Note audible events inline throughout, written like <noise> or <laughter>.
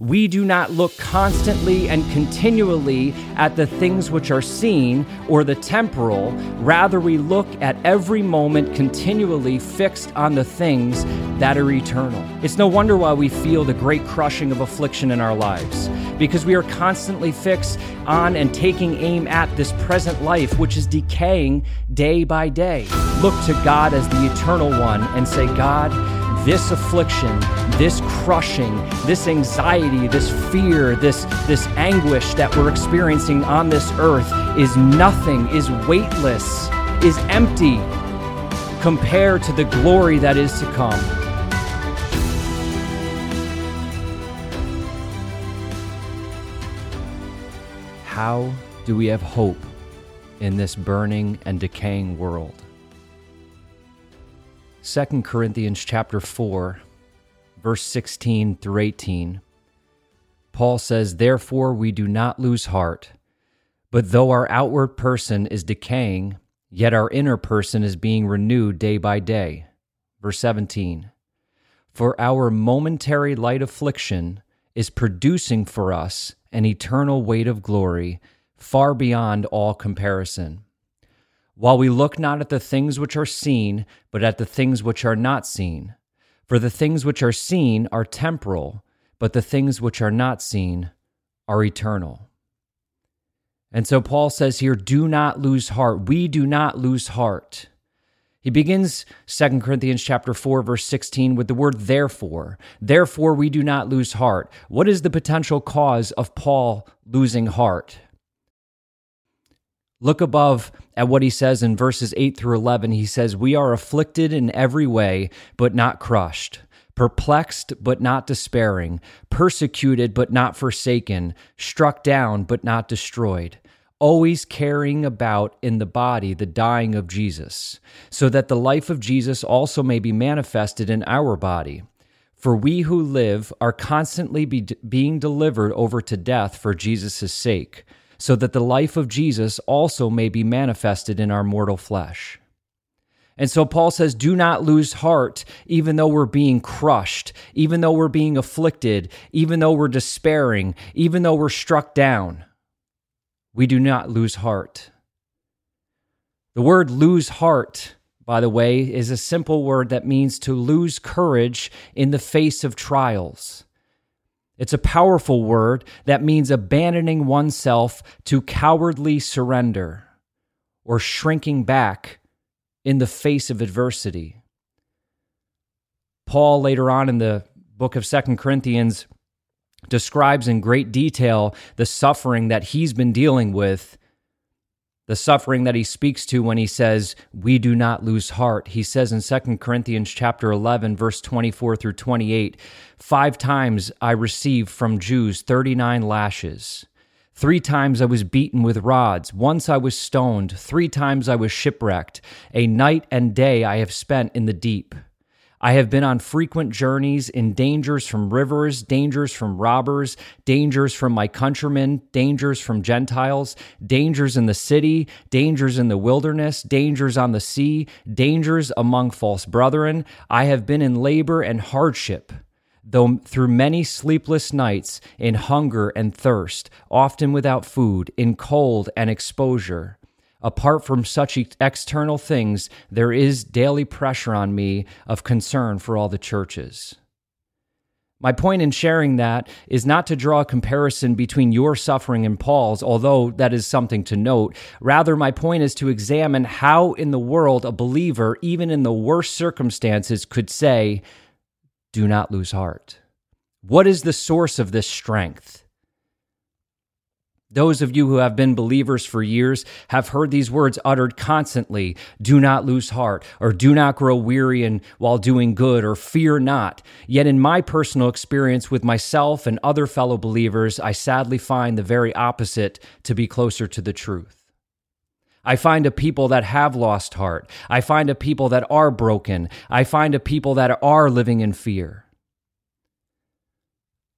We do not look constantly and continually at the things which are seen or the temporal. Rather, we look at every moment continually fixed on the things that are eternal. It's no wonder why we feel the great crushing of affliction in our lives, because we are constantly fixed on and taking aim at this present life, which is decaying day by day. Look to God as the eternal one and say, God, this affliction, this crushing, this anxiety, this fear, this, this anguish that we're experiencing on this earth is nothing, is weightless, is empty compared to the glory that is to come. How do we have hope in this burning and decaying world? 2 Corinthians chapter 4 verse 16 through 18 Paul says therefore we do not lose heart but though our outward person is decaying yet our inner person is being renewed day by day. Verse 17 For our momentary light affliction is producing for us an eternal weight of glory far beyond all comparison while we look not at the things which are seen, but at the things which are not seen. For the things which are seen are temporal, but the things which are not seen are eternal. And so Paul says here, do not lose heart. We do not lose heart. He begins 2 Corinthians chapter 4 verse 16 with the word therefore. Therefore we do not lose heart. What is the potential cause of Paul losing heart? Look above at what he says in verses 8 through 11. He says, We are afflicted in every way, but not crushed, perplexed, but not despairing, persecuted, but not forsaken, struck down, but not destroyed, always carrying about in the body the dying of Jesus, so that the life of Jesus also may be manifested in our body. For we who live are constantly be being delivered over to death for Jesus' sake so that the life of Jesus also may be manifested in our mortal flesh. And so Paul says, do not lose heart, even though we're being crushed, even though we're being afflicted, even though we're despairing, even though we're struck down. We do not lose heart. The word lose heart, by the way, is a simple word that means to lose courage in the face of trials. It's a powerful word that means abandoning oneself to cowardly surrender or shrinking back in the face of adversity. Paul, later on in the book of Second Corinthians, describes in great detail the suffering that he's been dealing with the suffering that he speaks to when he says we do not lose heart he says in 2 corinthians chapter 11 verse 24 through 28 five times i received from jews 39 lashes Three times I was beaten with rods. Once I was stoned. Three times I was shipwrecked. A night and day I have spent in the deep. I have been on frequent journeys in dangers from rivers, dangers from robbers, dangers from my countrymen, dangers from Gentiles, dangers in the city, dangers in the wilderness, dangers on the sea, dangers among false brethren. I have been in labor and hardship though through many sleepless nights, in hunger and thirst, often without food, in cold and exposure. Apart from such external things, there is daily pressure on me of concern for all the churches. My point in sharing that is not to draw a comparison between your suffering and Paul's, although that is something to note. Rather, my point is to examine how in the world a believer, even in the worst circumstances, could say, Do not lose heart. What is the source of this strength? Those of you who have been believers for years have heard these words uttered constantly do not lose heart, or do not grow weary in, while doing good, or fear not. Yet, in my personal experience with myself and other fellow believers, I sadly find the very opposite to be closer to the truth. I find a people that have lost heart. I find a people that are broken. I find a people that are living in fear.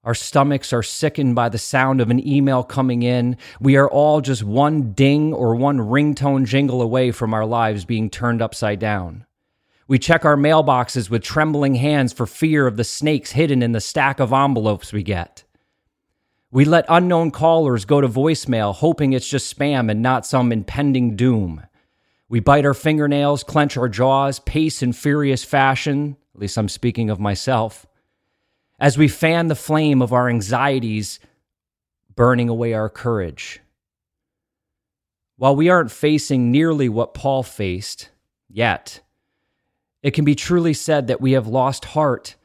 Our stomachs are sickened by the sound of an email coming in. We are all just one ding or one ringtone jingle away from our lives being turned upside down. We check our mailboxes with trembling hands for fear of the snakes hidden in the stack of envelopes we get. We let unknown callers go to voicemail, hoping it's just spam and not some impending doom. We bite our fingernails, clench our jaws, pace in furious fashion, at least I'm speaking of myself, as we fan the flame of our anxieties, burning away our courage. While we aren't facing nearly what Paul faced yet, it can be truly said that we have lost heart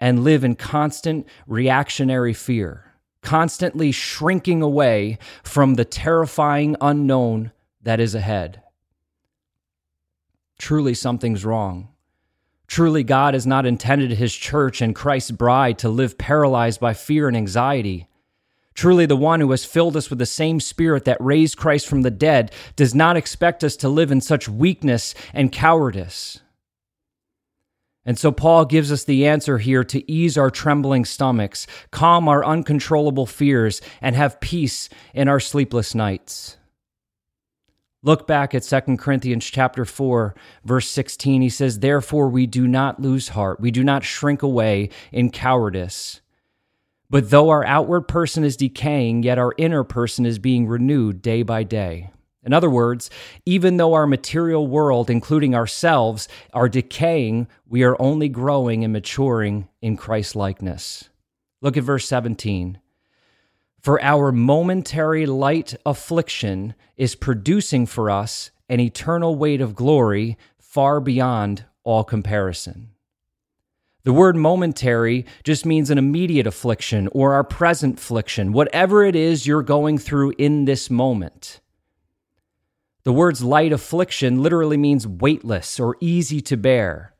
and live in constant reactionary fear, constantly shrinking away from the terrifying unknown that is ahead. Truly, something's wrong. Truly, God has not intended his church and Christ's bride to live paralyzed by fear and anxiety. Truly, the one who has filled us with the same spirit that raised Christ from the dead does not expect us to live in such weakness and cowardice. And so, Paul gives us the answer here to ease our trembling stomachs, calm our uncontrollable fears, and have peace in our sleepless nights. Look back at 2 Corinthians chapter 4 verse 16 he says therefore we do not lose heart. We do not shrink away in cowardice. But though our outward person is decaying yet our inner person is being renewed day by day. In other words even though our material world including ourselves are decaying we are only growing and maturing in Christ likeness. Look at verse 17 for our momentary light affliction is producing for us an eternal weight of glory far beyond all comparison. The word momentary just means an immediate affliction or our present affliction, whatever it is you're going through in this moment. The words light affliction literally means weightless or easy to bear.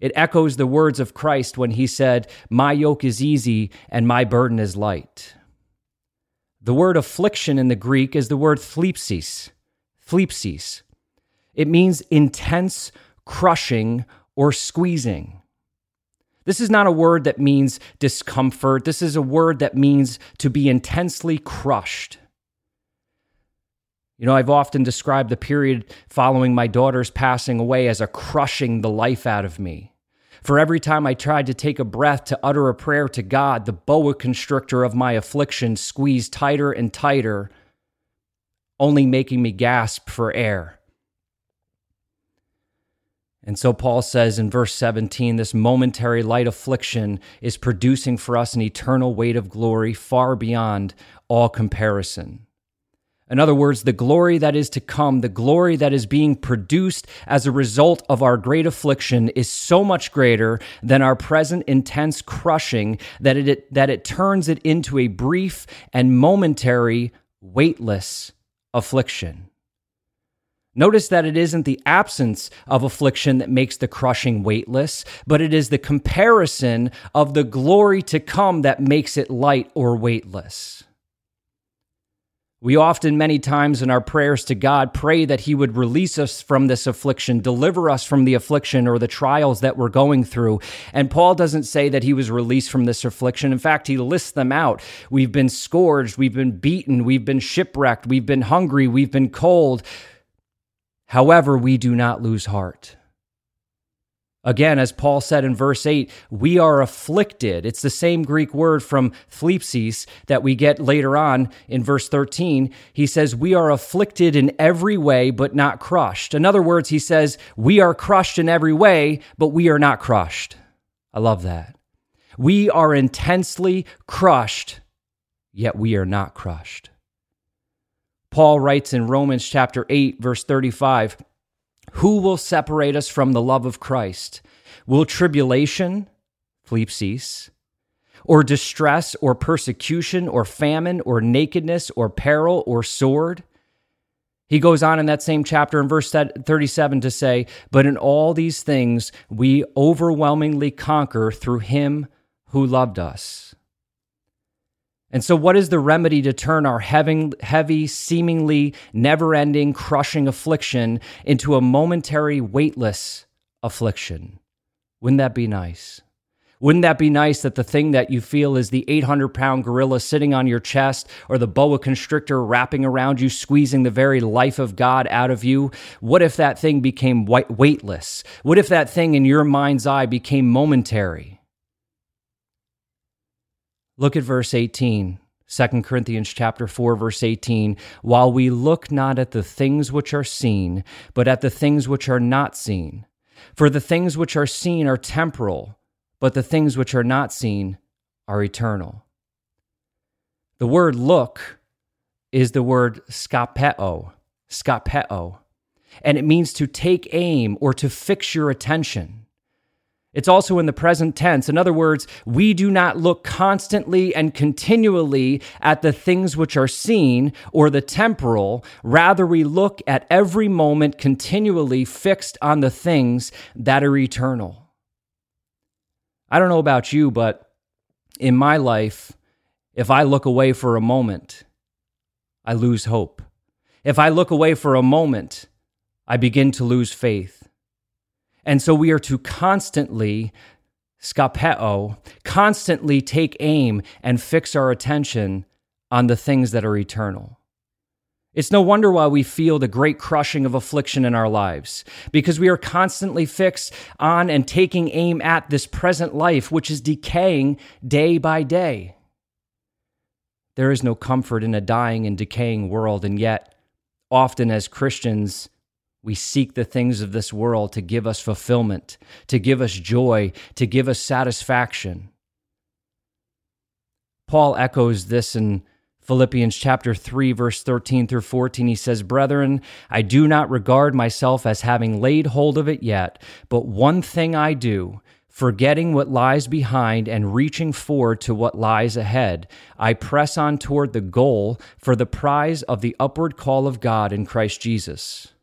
It echoes the words of Christ when he said, My yoke is easy and my burden is light. The word affliction in the Greek is the word thlipsis. Thlipsis. It means intense crushing or squeezing. This is not a word that means discomfort. This is a word that means to be intensely crushed. You know, I've often described the period following my daughter's passing away as a crushing the life out of me. For every time I tried to take a breath to utter a prayer to God, the boa constrictor of my affliction squeezed tighter and tighter, only making me gasp for air. And so Paul says in verse 17 this momentary light affliction is producing for us an eternal weight of glory far beyond all comparison. In other words, the glory that is to come, the glory that is being produced as a result of our great affliction is so much greater than our present intense crushing that it, that it turns it into a brief and momentary, weightless affliction. Notice that it isn't the absence of affliction that makes the crushing weightless, but it is the comparison of the glory to come that makes it light or weightless. We often, many times in our prayers to God, pray that He would release us from this affliction, deliver us from the affliction or the trials that we're going through. And Paul doesn't say that he was released from this affliction. In fact, he lists them out. We've been scourged, we've been beaten, we've been shipwrecked, we've been hungry, we've been cold. However, we do not lose heart. Again, as Paul said in verse 8, we are afflicted. It's the same Greek word from thlipsis that we get later on in verse 13. He says, We are afflicted in every way, but not crushed. In other words, he says, We are crushed in every way, but we are not crushed. I love that. We are intensely crushed, yet we are not crushed. Paul writes in Romans chapter 8, verse 35 who will separate us from the love of Christ? Will tribulation, thlipsis, or distress, or persecution, or famine, or nakedness, or peril, or sword? He goes on in that same chapter in verse 37 to say, But in all these things we overwhelmingly conquer through him who loved us. And so, what is the remedy to turn our heavy, seemingly never ending, crushing affliction into a momentary, weightless affliction? Wouldn't that be nice? Wouldn't that be nice that the thing that you feel is the 800 pound gorilla sitting on your chest or the boa constrictor wrapping around you, squeezing the very life of God out of you? What if that thing became weightless? What if that thing in your mind's eye became momentary? Look at verse 18. 2 Corinthians chapter 4 verse 18 while we look not at the things which are seen but at the things which are not seen. For the things which are seen are temporal but the things which are not seen are eternal. The word look is the word skopeo skopeo and it means to take aim or to fix your attention it's also in the present tense. In other words, we do not look constantly and continually at the things which are seen or the temporal. Rather, we look at every moment continually fixed on the things that are eternal. I don't know about you, but in my life, if I look away for a moment, I lose hope. If I look away for a moment, I begin to lose faith. And so we are to constantly, skopeo, constantly take aim and fix our attention on the things that are eternal. It's no wonder why we feel the great crushing of affliction in our lives, because we are constantly fixed on and taking aim at this present life, which is decaying day by day. There is no comfort in a dying and decaying world, and yet, often as Christians, we seek the things of this world to give us fulfillment, to give us joy, to give us satisfaction. Paul echoes this in Philippians chapter 3 verse 13 through 14 he says brethren I do not regard myself as having laid hold of it yet but one thing I do forgetting what lies behind and reaching forward to what lies ahead. I press on toward the goal for the prize of the upward call of God in Christ Jesus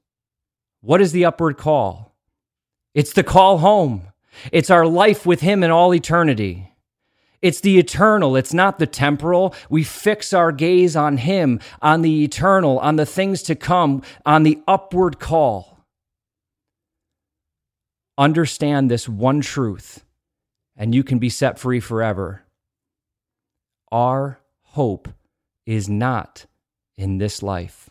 what is the upward call? It's the call home. It's our life with Him in all eternity. It's the eternal, it's not the temporal. We fix our gaze on Him, on the eternal, on the things to come, on the upward call. Understand this one truth, and you can be set free forever. Our hope is not in this life.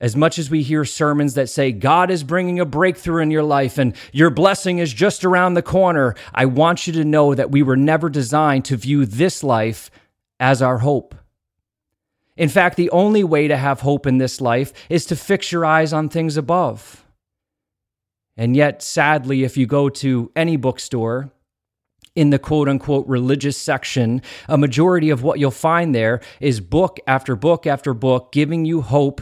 As much as we hear sermons that say God is bringing a breakthrough in your life and your blessing is just around the corner, I want you to know that we were never designed to view this life as our hope. In fact, the only way to have hope in this life is to fix your eyes on things above. And yet, sadly, if you go to any bookstore, in the quote unquote religious section, a majority of what you'll find there is book after book after book giving you hope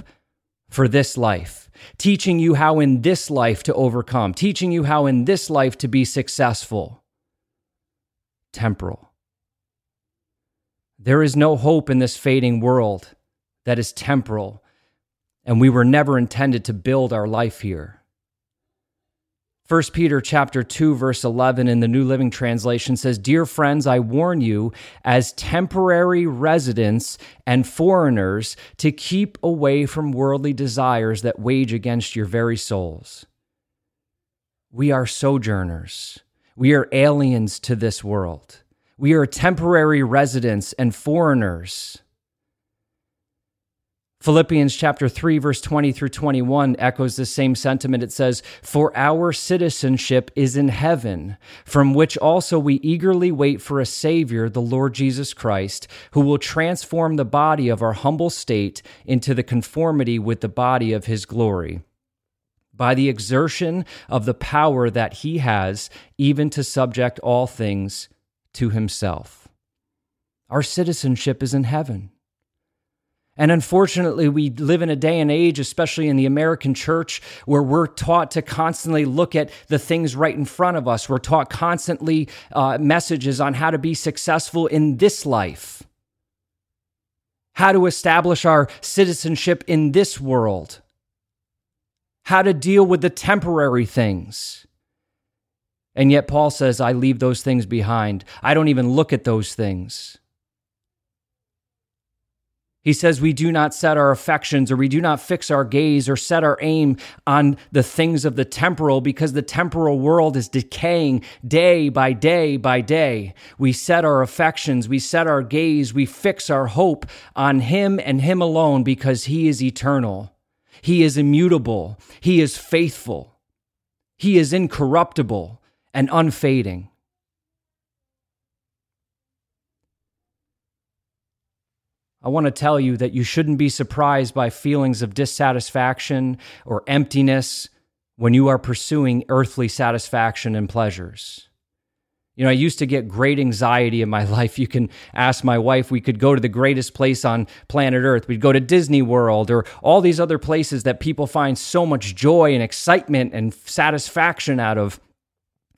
for this life, teaching you how in this life to overcome, teaching you how in this life to be successful. Temporal. There is no hope in this fading world that is temporal, and we were never intended to build our life here. 1 Peter chapter 2 verse 11 in the New Living Translation says, "Dear friends, I warn you as temporary residents and foreigners to keep away from worldly desires that wage against your very souls." We are sojourners. We are aliens to this world. We are temporary residents and foreigners. Philippians chapter 3 verse 20 through 21 echoes the same sentiment. It says, "For our citizenship is in heaven, from which also we eagerly wait for a savior, the Lord Jesus Christ, who will transform the body of our humble state into the conformity with the body of his glory." By the exertion of the power that he has, even to subject all things to himself. Our citizenship is in heaven. And unfortunately, we live in a day and age, especially in the American church, where we're taught to constantly look at the things right in front of us. We're taught constantly uh, messages on how to be successful in this life, how to establish our citizenship in this world, how to deal with the temporary things. And yet, Paul says, I leave those things behind. I don't even look at those things. He says we do not set our affections or we do not fix our gaze or set our aim on the things of the temporal because the temporal world is decaying day by day by day. We set our affections, we set our gaze, we fix our hope on Him and Him alone because He is eternal. He is immutable. He is faithful. He is incorruptible and unfading. I want to tell you that you shouldn't be surprised by feelings of dissatisfaction or emptiness when you are pursuing earthly satisfaction and pleasures. You know, I used to get great anxiety in my <laughs> life. You can ask my wife, we could go to the greatest place on planet Earth. We'd go to Disney World or all these other places that people find so much joy and excitement and satisfaction out of.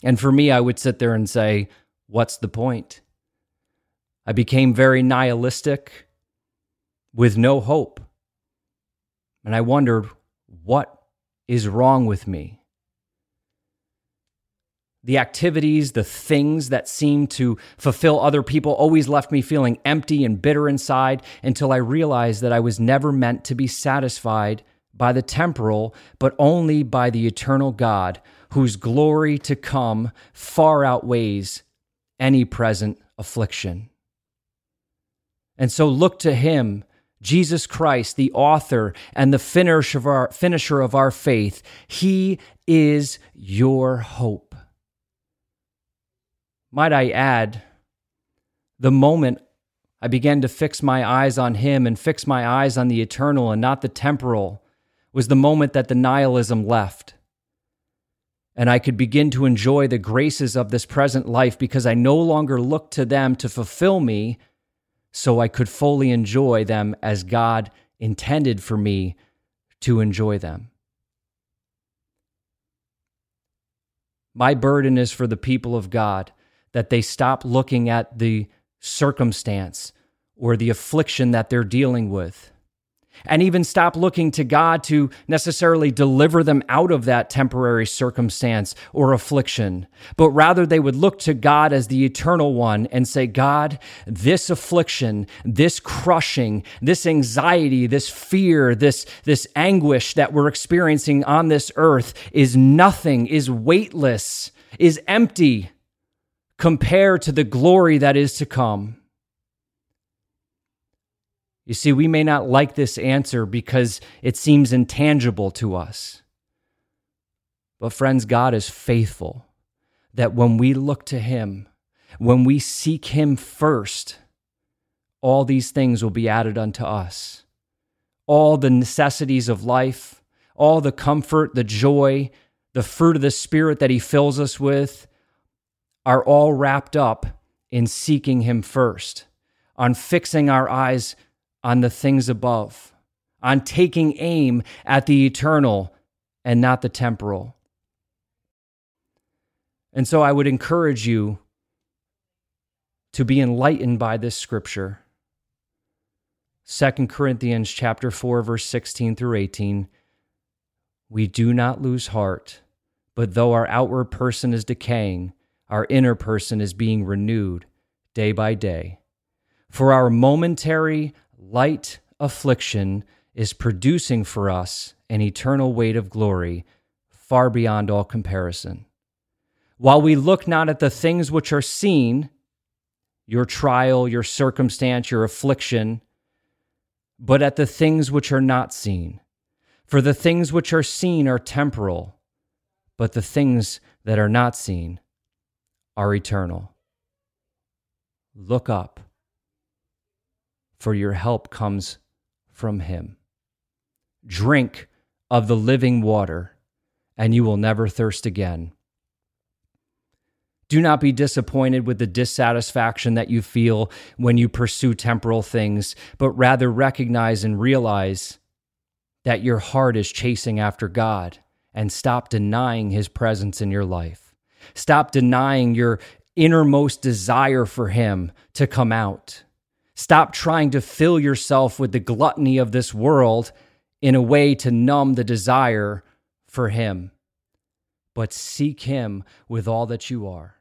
And for me, I would sit there and say, What's the point? I became very nihilistic with no hope. And I wondered, What is wrong with me? The activities, the things that seemed to fulfill other people always left me feeling empty and bitter inside until I realized that I was never meant to be satisfied by the temporal, but only by the eternal God, whose glory to come far outweighs any present affliction. And so look to him, Jesus Christ, the author and the finisher of our, finisher of our faith. He is your hope. Might I add, the moment I began to fix my eyes on Him and fix my eyes on the eternal and not the temporal was the moment that the nihilism left. And I could begin to enjoy the graces of this present life because I no longer looked to them to fulfill me, so I could fully enjoy them as God intended for me to enjoy them. My burden is for the people of God that they stop looking at the circumstance or the affliction that they're dealing with. And even stop looking to God to necessarily deliver them out of that temporary circumstance or affliction, but rather they would look to God as the eternal one and say, God, this affliction, this crushing, this anxiety, this fear, this, this anguish that we're experiencing on this earth is nothing, is weightless, is empty compared to the glory that is to come? You see, we may not like this answer because it seems intangible to us. But, friends, God is faithful that when we look to Him, when we seek Him first, all these things will be added unto us. All the necessities of life, all the comfort, the joy, the fruit of the Spirit that He fills us with, are all wrapped up in seeking Him first, on fixing our eyes on the things above, on taking aim at the eternal and not the temporal. And so I would encourage you to be enlightened by this scripture. 2 Corinthians chapter 4 verse 16 through 18 We do not lose heart but though our outward person is decaying our inner person is being renewed day by day. For our momentary light affliction is producing for us an eternal weight of glory far beyond all comparison. While we look not at the things which are seen, your trial, your circumstance, your affliction, but at the things which are not seen. For the things which are seen are temporal, but the things that are not seen are eternal. Look up, for your help comes from Him. Drink of the living water, and you will never thirst again. Do not be disappointed with the dissatisfaction that you feel when you pursue temporal things, but rather recognize and realize that your heart is chasing after God and stop denying His presence in your life. Stop denying your innermost desire for Him to come out. Stop trying to fill yourself with the gluttony of this world in a way to numb the desire for Him. But seek Him with all that you are.